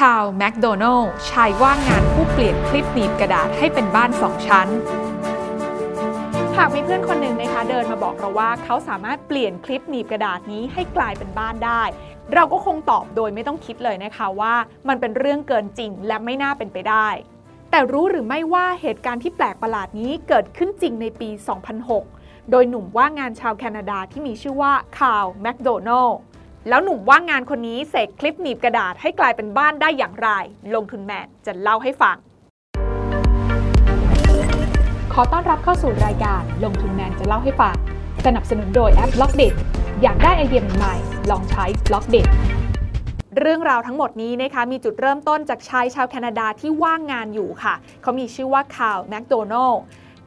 คาวแมคโดนัลชายว่างงานผู้เปลี่ยนคลิปหนีบกระดาษให้เป็นบ้านสองชั้น หากมีเพื่อนคนหนึ่งนะคะเดินมาบอกเราว่าเขาสามารถเปลี่ยนคลิปหนีบกระดาษนี้ให้กลายเป็นบ้านได้ เราก็คงตอบโดยไม่ต้องคิดเลยนะคะว่ามันเป็นเรื่องเกินจริงและไม่น่าเป็นไปได้ แต่รู้หรือไม่ว่าเหตุการณ์ที่แปลกประหลาดนี้เกิดขึ้นจริงในปี 2006 โดยหนุ่มว่างงานชาวแคนาดาที่มีชื่อว่าคาร์ลแมคโดนัล แล้วหนุ่มว่างงานคนนี้เสกคลิปหนีบกระดาษให้กลายเป็นบ้านได้อย่างไร ลงทุนแมนจะเล่าให้ฟัง ขอต้อนรับเข้าสู่รายการลงทุนแมนจะเล่าให้ฟัง สนับสนุนโดยแอป Blockdit อยากได้ไอเดียใหม่ลองใช้ Blockdit เรื่องราวทั้งหมดนี้นะคะมีจุดเริ่มต้นจากชายชาวแคนาดาที่ว่างงานอยู่ค่ะ เขามีชื่อว่าไคล์แมคโดนัลด์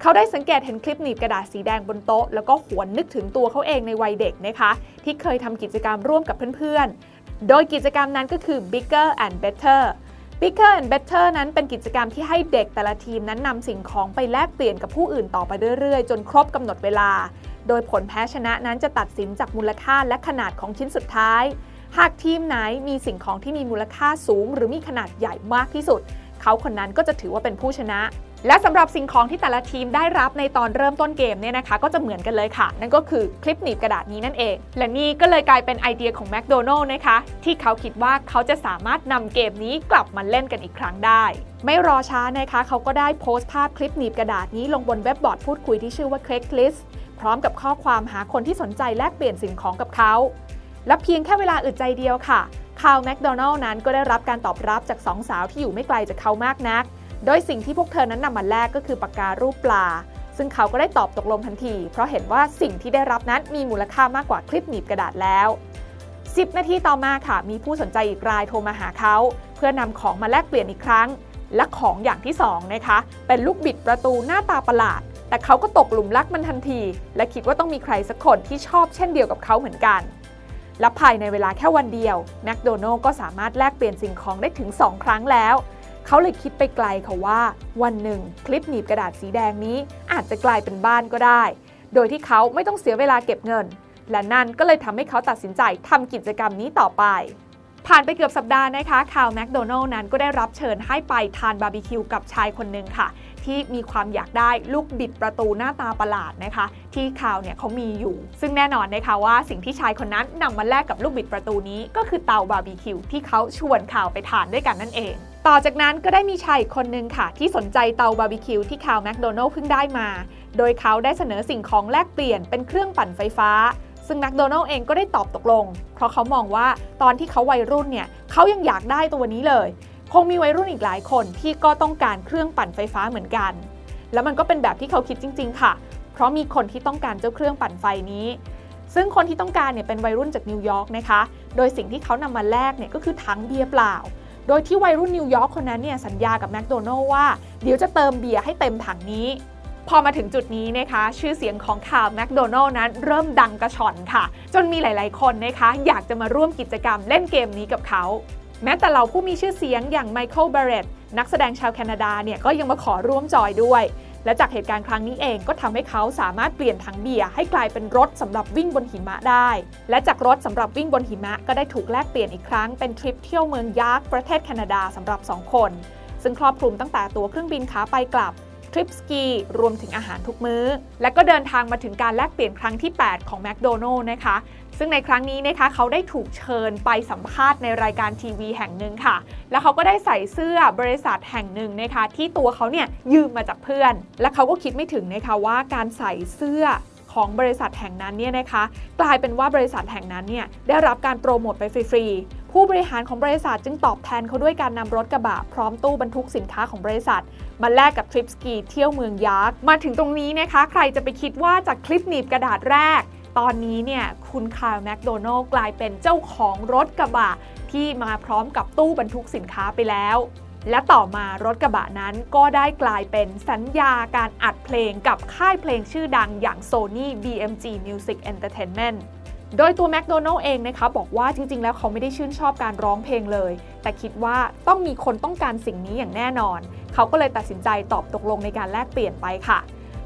เขาได้สังเกตเห็นคลิปหนีบกระดาษสีแดงบนโต๊ะ แล้วก็หวนนึกถึงตัวเขาเองในวัยเด็กนะคะ ที่เคยทำกิจกรรมร่วมกับเพื่อนๆ โดยกิจกรรมนั้นก็คือ bigger and better bigger and better นั้นเป็นกิจกรรมที่ให้เด็กแต่ละทีมนั้นนำสิ่งของไปแลกเปลี่ยนกับผู้อื่นต่อไปเรื่อยๆ จนครบกำหนดเวลา โดยผลแพ้ชนะนั้นจะตัดสินจากมูลค่าและขนาดของชิ้นสุดท้าย หากทีมไหนมีสิ่งของที่มีมูลค่าสูง หรือมีขนาดใหญ่มากที่สุด เขาคนนั้นก็จะถือว่าเป็นผู้ชนะ และสำหรับสิ่งของที่แต่ละทีมได้รับในตอนเริ่มต้นเกมเนี่ยนะคะ ก็จะเหมือนกันเลยค่ะ นั่นก็คือคลิปหนีบกระดาษนี้นั่นเอง และนี่ก็เลยกลายเป็นไอเดียของแมคโดนัลล์นะคะที่เขาคิดว่าเขาจะสามารถนำเกมนี้กลับมาเล่นกันอีกครั้งได้ ไม่รอช้านะคะ เขาก็ได้โพสต์ภาพคลิปหนีบกระดาษนี้ลงบนเว็บบอร์ดพูดคุยที่ชื่อว่า Craigslist พร้อมกับข้อความหาคนที่สนใจแลกเปลี่ยนสิ่งของกับเขาและเพียงแค่เวลาอึดใจเดียวค่ะคาวแมคโดนัลล์นั้นก็ได้รับการตอบรับจากสองสาวที่อยู่ไม่ไกลจากเขามากนัก โดยสิ่งที่พวกเธอนั้นนำมาแลกก็คือปากการูปปลา ซึ่งเขาก็ได้ตอบตกลงทันที เพราะเห็นว่าสิ่งที่ได้รับนั้นมีมูลค่ามากกว่าคลิปหนีบกระดาษแล้ว 10 นาทีต่อมาค่ะ มีผู้สนใจอีกรายโทรมาหาเขา เพื่อนำของมาแลกเปลี่ยนอีกครั้ง และของอย่างที่2นะคะ เป็นลูกบิดประตูหน้าตาประหลาด แต่เขาก็ตกหลุมรักมันทันที และคิดว่าต้องมีใครสักคนที่ชอบเช่นเดียวกับเขาเหมือนกันและภายในเวลาแค่วันเดียวแมคโดนัลก็สามารถแลกเปลี่ยนสิ่งของได้ถึง 2 ครั้งแล้ว เขาเลยคิดไปไกลค่ะว่า วันหนึ่ง คลิปหนีบกระดาษสีแดงนี้ อาจจะกลายเป็นบ้านก็ได้ โดยที่เขาไม่ต้องเสียเวลาเก็บเงิน และนั่นก็เลยทำให้เขาตัดสินใจทำกิจกรรมนี้ต่อไปผ่านไปเกือบสัปดาห์นะคะไคล์แมคโดนัลด์นั้นก็ได้รับเชิญให้ไปทานบาร์บีคิวกับชายคนหนึ่งค่ะ ที่มีความอยากได้ลูกบิดประตูหน้าตาประหลาดนะคะ ที่ไคล์เนี่ยเขามีอยู่ ซึ่งแน่นอนนะคะว่าสิ่งที่ชายคนนั้นนำมาแลกกับลูกบิดประตูนี้ ก็คือเตาบาร์บีคิวที่เขาชวนไคล์ไปทานด้วยกันนั่นเอง ต่อจากนั้นก็ได้มีชายคนหนึ่งค่ะ ที่สนใจเตาบาร์บีคิวที่ไคล์แมคโดนัลด์เพิ่งได้มา โดยเขาได้เสนอสิ่งของแลกเปลี่ยนเป็นเครื่องปั่นไฟฟ้า ซึ่งแมคโดนัลล์เองก็ได้ตอบตกลง เพราะเขามองว่าตอนที่เขาวัยรุ่นเนี่ยเขายังอยากได้ตัวนี้เลย คงมีวัยรุ่นอีกหลายคนที่ก็ต้องการเครื่องปั่นไฟฟ้าเหมือนกัน แล้วมันก็เป็นแบบที่เขาคิดจริง ๆ ค่ะ เพราะมีคนที่ต้องการเจ้าเครื่องปั่นไฟนี้ซึ่งคนที่ต้องการเนี่ยเป็นวัยรุ่นจากนิวยอร์กนะคะ โดยสิ่งที่เขานำมาแลกเนี่ยก็คือถังเบียร์เปล่า โดยที่วัยรุ่นนิวยอร์กคนนั้นเนี่ยสัญญากับแมคโดนัลล์ว่า เดี๋ยวจะเติมเบียร์ให้เต็มถังนี้ พอมาถึงจุดนี้นะคะ ชื่อเสียงของไคล์แมคโดนัลด์นั้นเริ่มดังกระฉ่อนค่ะ จนมีหลาย ๆ คนนะคะ อยากจะมาร่วมกิจกรรมเล่นเกมนี้กับเขาแม้แต่เหล่าผู้มีชื่อเสียงอย่างไมเคิลเบรตนักแสดงชาวแคนาดาเนี่ยก็ยังมาขอร่วมจอยด้วย และจากเหตุการณ์ครั้งนี้เองก็ทำให้เขาสามารถเปลี่ยนถังเบียร์ให้กลายเป็นรถสำหรับวิ่งบนหิมะได้ และจากรถสำหรับวิ่งบนหิมะก็ได้ถูกแลกเปลี่ยนอีกครั้งเป็นทริปเที่ยวเมืองยาร์กประเทศแคนาดาสำหรับ 2 คน ซึ่งครอบคลุมตั้งแต่ตัวเครื่องบินขาไปกลับทริปสกีรวมถึงอาหารทุกมื้อ และก็เดินทางมาถึงการแลกเปลี่ยนครั้งที่ 8 ของแมคโดนัลล์นะคะ ซึ่งในครั้งนี้นะคะเขาได้ถูกเชิญไปสัมภาษณ์ในรายการทีวีแห่งหนึ่งค่ะ แล้วเขาก็ได้ใส่เสื้อบริษัทแห่งหนึ่งนะคะที่ตัวเขาเนี่ยยืมมาจากเพื่อน และเขาก็คิดไม่ถึงนะคะว่าการใส่เสื้อของบริษัทแห่งนั้นเนี่ยนะคะ กลายเป็นว่าบริษัทแห่งนั้นเนี่ยได้รับการโปรโมทไปฟรีๆ ผู้บริหารของบริษัทจึงตอบแทนเขาด้วยการนำรถกระบะพร้อมตู้บรรทุกสินค้าของบริษัท มาแลกกับทริปสกีเที่ยวเมืองยาร์มาถึงตรงนี้นะคะ ใครจะไปคิดว่าจากคลิปหนีบกระดาษแรก ตอนนี้เนี่ยคุณคาร์แมคโดนัลกลายเป็นเจ้าของรถกระบะที่มาพร้อมกับตู้บรรทุกสินค้าไปแล้ว และต่อมารถกระบะนั้นก็ได้กลายเป็นสัญญาการอัดเพลงกับค่ายเพลงชื่อดังอย่าง Sony BMG Music Entertainment โดยตัวแมคโดนัลเองนะคะบอกว่าจริง ๆ แล้วเขาไม่ได้ชื่นชอบการร้องเพลงเลย แต่คิดว่าต้องมีคนต้องการสิ่งนี้อย่างแน่นอน เขาก็เลยตัดสินใจตอบตกลงในการแลกเปลี่ยนไปค่ะ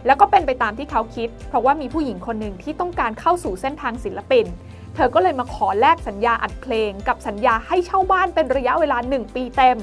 แล้วก็เป็นไปตามที่เขาคิด เพราะว่ามีผู้หญิงคนหนึ่งที่ต้องการเข้าสู่เส้นทางศิลปิน เธอก็เลยมาขอแลกสัญญาอัดเพลง กับสัญญาให้เช่าบ้านเป็นระยะเวลา 1 ปีเต็ม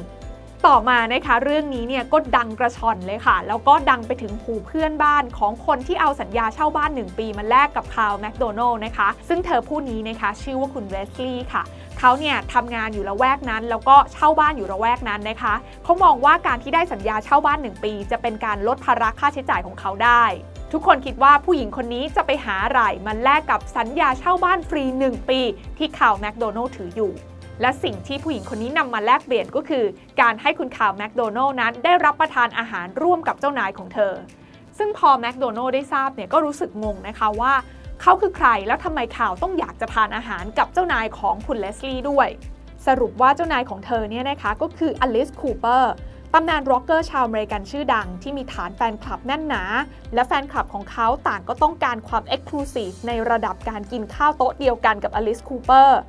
ต่อมานะคะเรื่องนี้เนี่ยก็ดังกระชอนเลยค่ะ แล้วก็ดังไปถึงผู้เพื่อนบ้านของคนที่เอาสัญญาเช่าบ้าน 1 ปีมาแลกกับคาวแมคโดนัลล์นะคะ ซึ่งเธอผู้นี้นะคะชื่อว่าคุณเวสลีย์ค่ะ เขาเนี่ยทำงานอยู่ละแวกนั้น แล้วก็เช่าบ้านอยู่ละแวกนั้นนะคะเขามองว่าการที่ได้สัญญาเช่าบ้าน 1 ปี จะเป็นการลดภาระค่าใช้จ่ายของเขาได้ ทุกคนคิดว่าผู้หญิงคนนี้จะไปหาอะไรมันแลกกับสัญญาเช่าบ้านฟรี 1 ปี ที่ข่าวแมคโดนัลล์ถืออยู่และสิ่งที่ผู้หญิงคนนี้นำมาแลกเปลี่ยนก็คือ การให้คุณข่าวแมคโดนัลล์นั้นได้รับประทานอาหารร่วมกับเจ้านายของเธอ ซึ่งพอแมคโดนัลล์ได้ทราบเนี่ยก็รู้สึกงงนะคะว่า เขาคือใครแล้วทำไมไคล์ต้องอยากจะทานอาหารกับเจ้านายของคุณเลสลี่ด้วย สรุปว่าเจ้านายของเธอเนี่ยนะคะก็คืออลิซคูเปอร์ตำนานร็อกเกอร์ชาวอเมริกันชื่อดังที่มีฐานแฟนคลับแน่นหนา และแฟนคลับของเขาต่างก็ต้องการความ exclusive ในระดับการกินข้าวโต๊ะเดียวกันกับอลิซคูเปอร์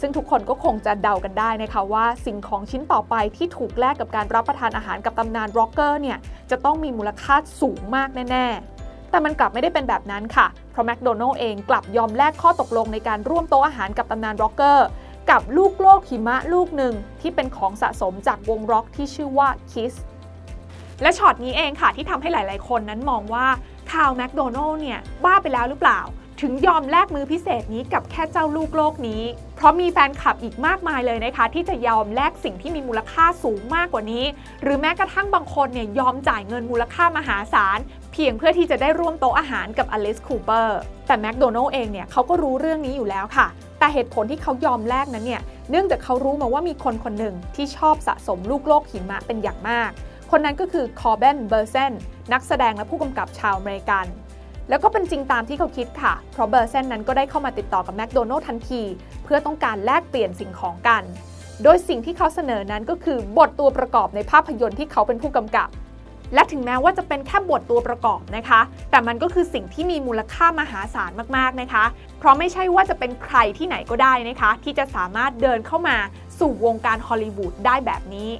ซึ่งทุกคนก็คงจะเดากันได้นะคะว่าสิ่งของชิ้นต่อไปที่ถูกแลกกับการรับประทานอาหารกับตำนานร็อกเกอร์เนี่ยจะต้องมีมูลค่าสูงมากแน่ ๆ แต่มันกลับไม่ได้เป็นแบบนั้นค่ะ เพราะแมคโดนัลด์เองกลับยอมแลกข้อตกลงในการร่วมโต๊ะอาหารกับตำนานร็อกเกอร์ กับลูกโลกหิมะลูกหนึ่งที่เป็นของสะสมจากวงร็อกที่ชื่อว่า Kiss และช็อตนี้เองค่ะที่ทำให้หลาย ๆ คนนั้นมองว่าไคล์แมคโดนัลด์เนี่ยบ้าไปแล้วหรือเปล่า ถึงยอมแลกมื้อพิเศษนี้กับแค่เจ้าลูกโลกนี้ เพราะมีแฟนคลับอีกมากมายเลยนะคะ ที่จะยอมแลกสิ่งที่มีมูลค่าสูงมากกว่านี้ หรือแม้กระทั่งบางคนเนี่ยยอมจ่ายเงินมูลค่ามหาศาล เพียงเพื่อที่จะได้ร่วมโต๊ะอาหารกับอลิซคูเปอร์แต่แมคโดนัลด์เองเนี่ยเขาก็รู้เรื่องนี้อยู่แล้วค่ะ แต่เหตุผลที่เขายอมแลกนั้นเนี่ยเนื่องจากเขารู้มาว่ามีคนคนหนึ่งที่ชอบสะสมลูกโลกหิมะเป็นอย่างมาก คนนั้นก็คือคอร์เบนเบอร์เซนนักแสดงและผู้กำกับชาวอเมริกันแล้วก็เป็นจริงตามที่เขาคิดค่ะ เพราะเบอร์เซนนั้นก็ได้เข้ามาติดต่อกับแมคโดนัลด์ทันที เพื่อต้องการแลกเปลี่ยนสิ่งของกัน โดยสิ่งที่เขาเสนอนั้นก็คือบทตัวประกอบในภาพยนตร์ที่เขาเป็นผู้กำกับ และถึงแม้ว่าจะเป็นแค่บทตัวประกอบนะคะ แต่มันก็คือสิ่งที่มีมูลค่ามหาศาลมากๆนะคะ เพราะไม่ใช่ว่าจะเป็นใครที่ไหนก็ได้นะคะ ที่จะสามารถเดินเข้ามาสู่วงการฮอลลีวูดได้แบบนี้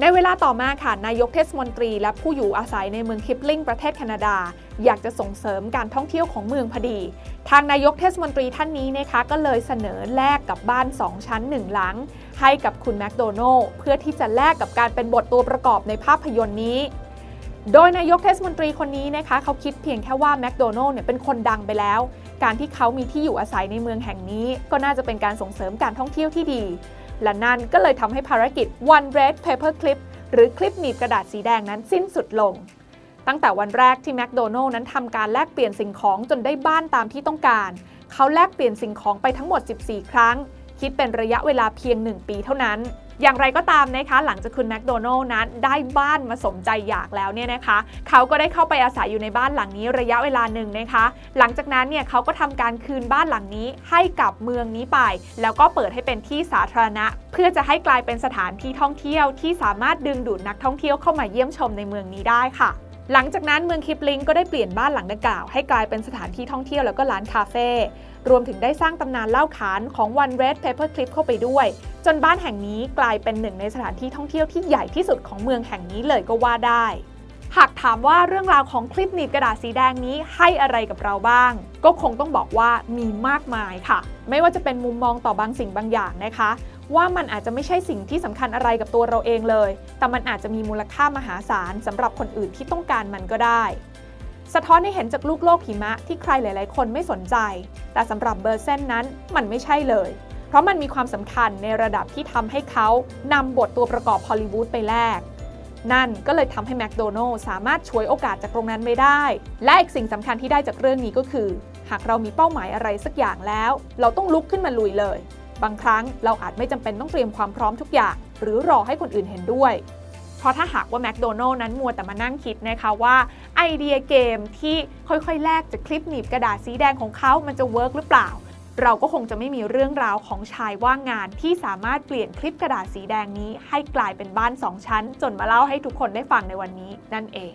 ในเวลาต่อมาค่ะ นายกเทศมนตรีและผู้อยู่อาศัยในเมืองคิปลิงประเทศแคนาดา อยากจะส่งเสริมการท่องเที่ยวของเมืองพอดี ทางนายกเทศมนตรีท่านนี้นะคะก็เลยเสนอแลกกับบ้าน 2 ชั้น 1 หลัง ให้กับคุณแมคโดนัลล์เพื่อที่จะแลกกับการเป็นบทตัวประกอบในภาพยนตร์นี้ โดยนายกเทศมนตรีคนนี้นะคะเขาคิดเพียงแค่ว่าแมคโดนัลล์เนี่ยเป็นคนดังไปแล้ว การที่เขามีที่อยู่อาศัยในเมืองแห่งนี้ ก็น่าจะเป็นการส่งเสริมการท่องเที่ยวที่ดี และนั่นก็เลยทำให้ภารกิจ One Red Paper Clip หรือคลิปหนีบกระดาษสีแดงนั้นสิ้นสุดลง ตั้งแต่วันแรกที่แมคโดนัลล์นั้นทำการแลกเปลี่ยนสิ่งของจนได้บ้านตามที่ต้องการ เขาแลกเปลี่ยนสิ่งของไปทั้งหมด 14 ครั้ง คิดเป็นระยะเวลาเพียง 1 ปีเท่านั้น อย่างไรก็ตามนะคะ หลังจากคุณแมคโดนัลล์นั้นได้บ้านมาสมใจอยากแล้วเนี่ยนะคะ เขาก็ได้เข้าไปอาศัยอยู่ในบ้านหลังนี้ระยะเวลาหนึ่งนะคะ หลังจากนั้นเนี่ยเขาก็ทำการคืนบ้านหลังนี้ให้กับเมืองนี้ไป แล้วก็เปิดให้เป็นที่สาธารณะ เพื่อจะให้กลายเป็นสถานที่ท่องเที่ยวที่สามารถดึงดูดนักท่องเที่ยวเข้ามาเยี่ยมชมในเมืองนี้ได้ค่ะ หลังจากนั้นเมืองคิปลิงก็ได้เปลี่ยนบ้านหลังดังกล่าว ให้กลายเป็นสถานที่ท่องเที่ยวแล้วก็ร้านคาเฟ่รวมถึงได้สร้างตำนานเล่าขานของ One Red Paper Clip เข้าไปด้วย จนบ้านแห่งนี้กลายเป็นหนึ่งในสถานที่ท่องเที่ยวที่ใหญ่ที่สุดของเมืองแห่งนี้เลยก็ว่าได้ หากถามว่าเรื่องราวของคลิปหนีบกระดาษสีแดงนี้ให้อะไรกับเราบ้าง ก็คงต้องบอกว่ามีมากมายค่ะ ไม่ว่าจะเป็นมุมมองต่อบางสิ่งบางอย่างนะคะ ว่ามันอาจจะไม่ใช่สิ่งที่สำคัญอะไรกับตัวเราเองเลย แต่มันอาจจะมีมูลค่ามหาศาลสำหรับคนอื่นที่ต้องการมันก็ได้ สะท้อนให้เห็นจากลูกโลกหิมะที่ใครหลาย ๆ คนไม่สนใจ แต่สำหรับเบอร์เซนนั้นมันไม่ใช่เลย เพราะมันมีความสำคัญในระดับที่ทำให้เขานำบทตัวประกอบฮอลลีวูดไปแลกนั่นก็เลยทำให้แมคโดนัลล์สามารถช่วยโอกาสจากตรงนั้นไม่ได้ และอีกสิ่งสำคัญที่ได้จากเรื่องนี้ก็คือ หากเรามีเป้าหมายอะไรสักอย่างแล้ว เราต้องลุกขึ้นมาลุยเลย บางครั้งเราอาจไม่จำเป็นต้องเตรียมความพร้อมทุกอย่าง หรือรอให้คนอื่นเห็นด้วย เพราะถ้าหากว่าแมคโดนัลล์นั้นมัวแต่มานั่งคิดนะคะว่าไอเดียเกมที่ค่อยๆ แลกจากคลิปหนีบกระดาษสีแดงของเขา มันจะเวิร์กหรือเปล่า เราก็คงจะไม่มีเรื่องราวของชายว่างงานที่สามารถเปลี่ยนคลิปกระดาษสีแดงนี้ ให้กลายเป็นบ้าน 2 ชั้น จนมาเล่าให้ทุกคนได้ฟังในวันนี้นั่นเอง